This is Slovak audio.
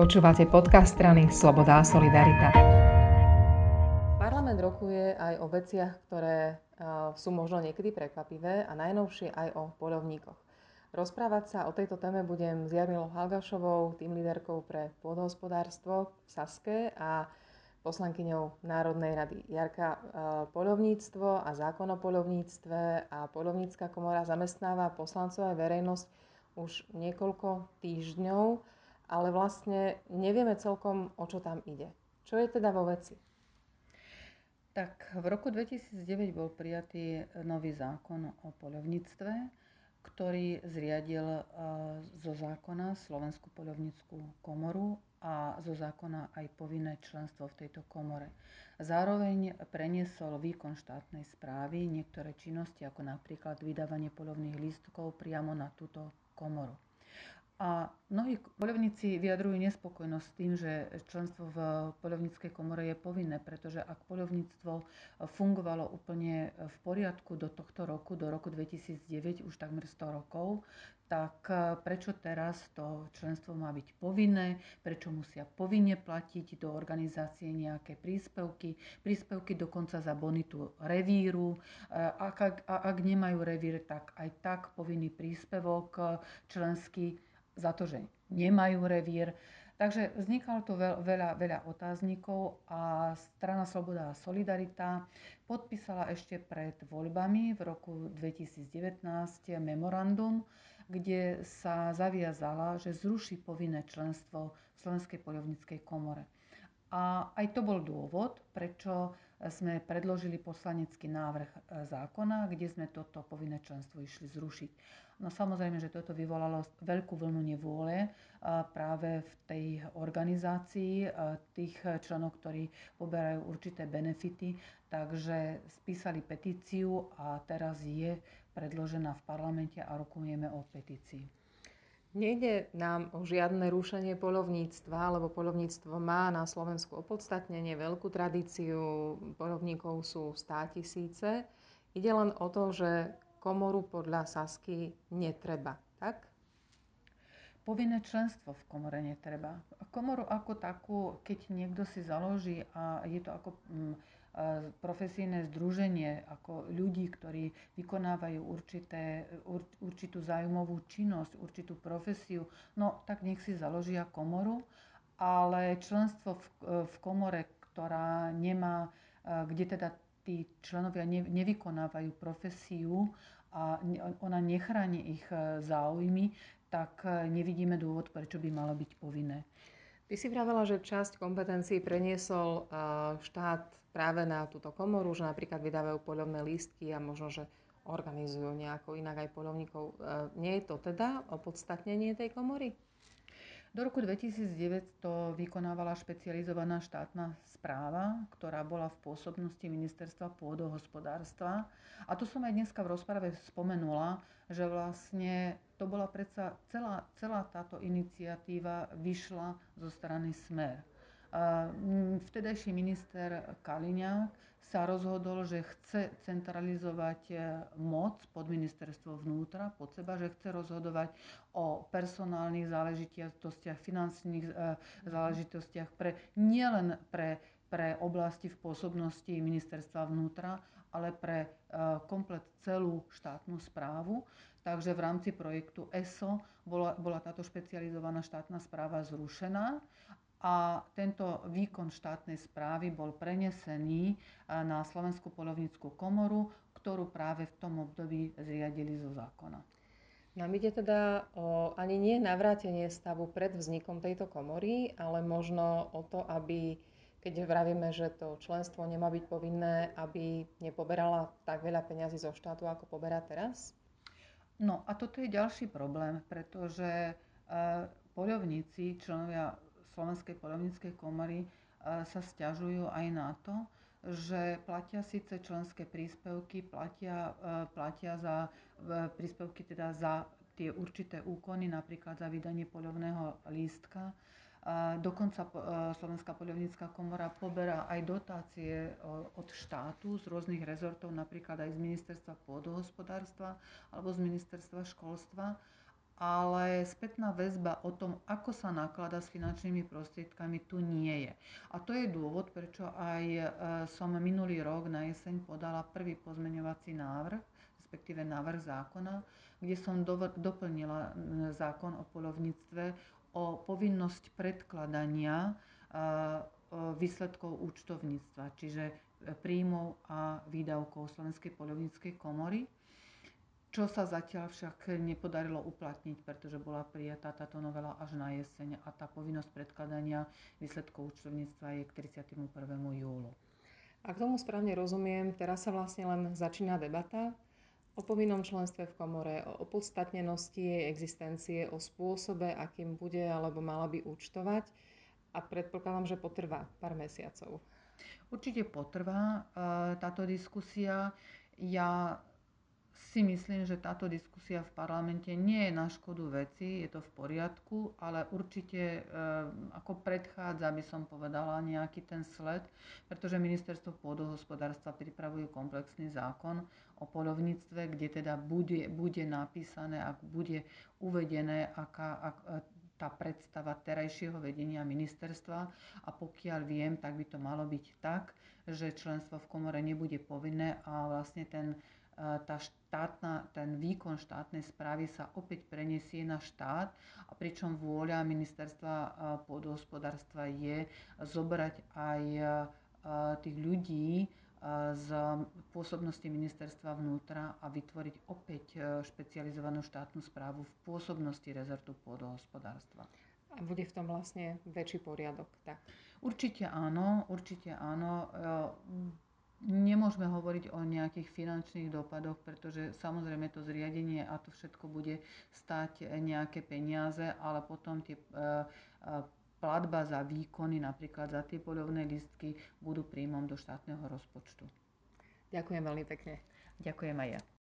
Počúvate podcast strany Sloboda a Solidarita. Parlament rokuje aj o veciach, ktoré sú možno niekedy prekvapivé a najnovšie aj o poľovníkoch. Rozprávať sa o tejto téme budem s Jarmilou Halgašovou, tým líderkou pre pôdohospodárstvo v Saske a poslankyňou Národnej rady. Jarka, poľovníctvo a zákon o poľovníctve a poľovnícka komora zamestnáva poslancov aj verejnosť už niekoľko týždňov ale vlastne nevieme celkom, o čo tam ide. Čo je teda vo veci? Tak v roku 2009 bol prijatý nový zákon o poľovníctve, ktorý zriadil zo zákona Slovenskú poľovníckú komoru a zo zákona aj povinné členstvo v tejto komore. Zároveň preniesol výkon štátnej správy niektoré činnosti, ako napríklad vydávanie poľovných lístkov priamo na túto komoru. A mnohí poľovníci vyjadrujú nespokojnosť s tým, že členstvo v poľovníckej komore je povinné, pretože ak poľovníctvo fungovalo úplne v poriadku do tohto roku, do roku 2009, už takmer 100 rokov, tak prečo teraz to členstvo má byť povinné, prečo musia povinne platiť do organizácie nejaké príspevky, príspevky dokonca za bonitu revíru. Ak, ak, ak nemajú revír, tak aj tak povinný príspevok členský za to, že nemajú revír. Takže vznikalo tu veľa, veľa otáznikov a strana Sloboda a Solidarita podpísala ešte pred voľbami v roku 2019 memorandum, kde sa zaviazala, že zruší povinné členstvo v Slovenskej poľovníckej komore. A aj to bol dôvod, prečo sme predložili poslanecký návrh e, zákona, kde sme toto povinné členstvo išli zrušiť. No samozrejme, že toto vyvolalo veľkú vlnu nevôle e, práve v tej organizácii e, tých členov, ktorí poberajú určité benefity, takže spísali petíciu a teraz je predložená v parlamente a rokujeme o petícii. Nejde nám o žiadne rušenie polovníctva, lebo polovníctvo má na Slovensku opodstatnenie, veľkú tradíciu, polovníkov sú stá tisíce. Ide len o to, že komoru podľa Sasky netreba, tak? Povinné členstvo v komore netreba. Komoru ako takú, keď niekto si založí a je to ako mm, profesijné združenie ako ľudí, ktorí vykonávajú určité, ur, určitú zájmovú činnosť, určitú profesiu, no tak nech si založia komoru, ale členstvo v, v komore, ktorá nemá, kde teda tí členovia ne, nevykonávajú profesiu a ona nechráni ich e, záujmy, tak e, nevidíme dôvod, prečo by malo byť povinné. Ty si vravela, že časť kompetencií preniesol štát práve na túto komoru, že napríklad vydávajú poľovné lístky a možno, že organizujú nejako inak aj poľovníkov. E, nie je to teda opodstatnenie tej komory? Do roku 2009 to vykonávala špecializovaná štátna správa, ktorá bola v pôsobnosti ministerstva pôdohospodárstva. A to som aj dneska v rozprave spomenula, že vlastne to bola predsa celá, celá táto iniciatíva vyšla zo strany Smer. Vtedajší minister Kaliňák sa rozhodol, že chce centralizovať e, moc pod ministerstvo vnútra, pod seba, že chce rozhodovať o personálnych záležitostiach, finančných e, záležitostiach pre, nielen pre, pre oblasti v pôsobnosti ministerstva vnútra, ale pre e, komplet celú štátnu správu. Takže v rámci projektu ESO bola, bola táto špecializovaná štátna správa zrušená a tento výkon štátnej správy bol prenesený na Slovenskú polovníckú komoru, ktorú práve v tom období zriadili zo zákona. Nám ide teda o ani nie navrátenie stavu pred vznikom tejto komory, ale možno o to, aby, keď vravíme, že to členstvo nemá byť povinné, aby nepoberala tak veľa peňazí zo štátu, ako poberá teraz? No a toto je ďalší problém, pretože e, poľovníci, členovia Slovenskej poľovníckej komory e, sa stiažujú aj na to, že platia síce členské príspevky, platia, e, platia za e, príspevky teda za tie určité úkony, napríklad za vydanie poľovného lístka. Dokonca Slovenská poľovnícká komora poberá aj dotácie od štátu z rôznych rezortov, napríklad aj z ministerstva pôdohospodárstva alebo z ministerstva školstva ale spätná väzba o tom, ako sa naklada s finančnými prostriedkami, tu nie je. A to je dôvod, prečo aj e, som minulý rok na jeseň podala prvý pozmeňovací návrh, respektíve návrh zákona, kde som doplnila zákon o polovníctve o povinnosť predkladania výsledkov účtovníctva, čiže príjmov a výdavkov Slovenskej poľovníckej komory, čo sa zatiaľ však nepodarilo uplatniť, pretože bola prijatá táto novela až na jeseň a tá povinnosť predkladania výsledkov účtovníctva je k 31. júlu. Ak tomu správne rozumiem, teraz sa vlastne len začína debata o povinnom členstve v komore, o opodstatnenosti jej existencie, o spôsobe, akým bude alebo mala by účtovať a predpokladám, že potrvá pár mesiacov. Určite potrvá e, táto diskusia. Ja si myslím, že táto diskusia v parlamente nie je na škodu veci, je to v poriadku, ale určite e, ako predchádza, by som povedala, nejaký ten sled, pretože ministerstvo pôdohospodárstva pripravuje komplexný zákon o polovníctve, kde teda bude, bude napísané, ak bude uvedené, aká, ak, tá predstava terajšieho vedenia ministerstva. A pokiaľ viem, tak by to malo byť tak, že členstvo v komore nebude povinné a vlastne ten, e, tá štátna, ten výkon štátnej správy sa opäť preniesie na štát a pričom vôľa ministerstva e, pôdohospodárstva je zobrať aj e, tých ľudí, z pôsobnosti ministerstva vnútra a vytvoriť opäť e, špecializovanú štátnu správu v pôsobnosti rezortu pôdohospodárstva. A bude v tom vlastne väčší poriadok, tak? Určite áno, určite áno. E, nemôžeme hovoriť o nejakých finančných dopadoch, pretože samozrejme to zriadenie a to všetko bude stať nejaké peniaze, ale potom tie e, platba za výkony, napríklad za tie poľovné listky, budú príjmom do štátneho rozpočtu. Ďakujem veľmi pekne. Ďakujem aj ja.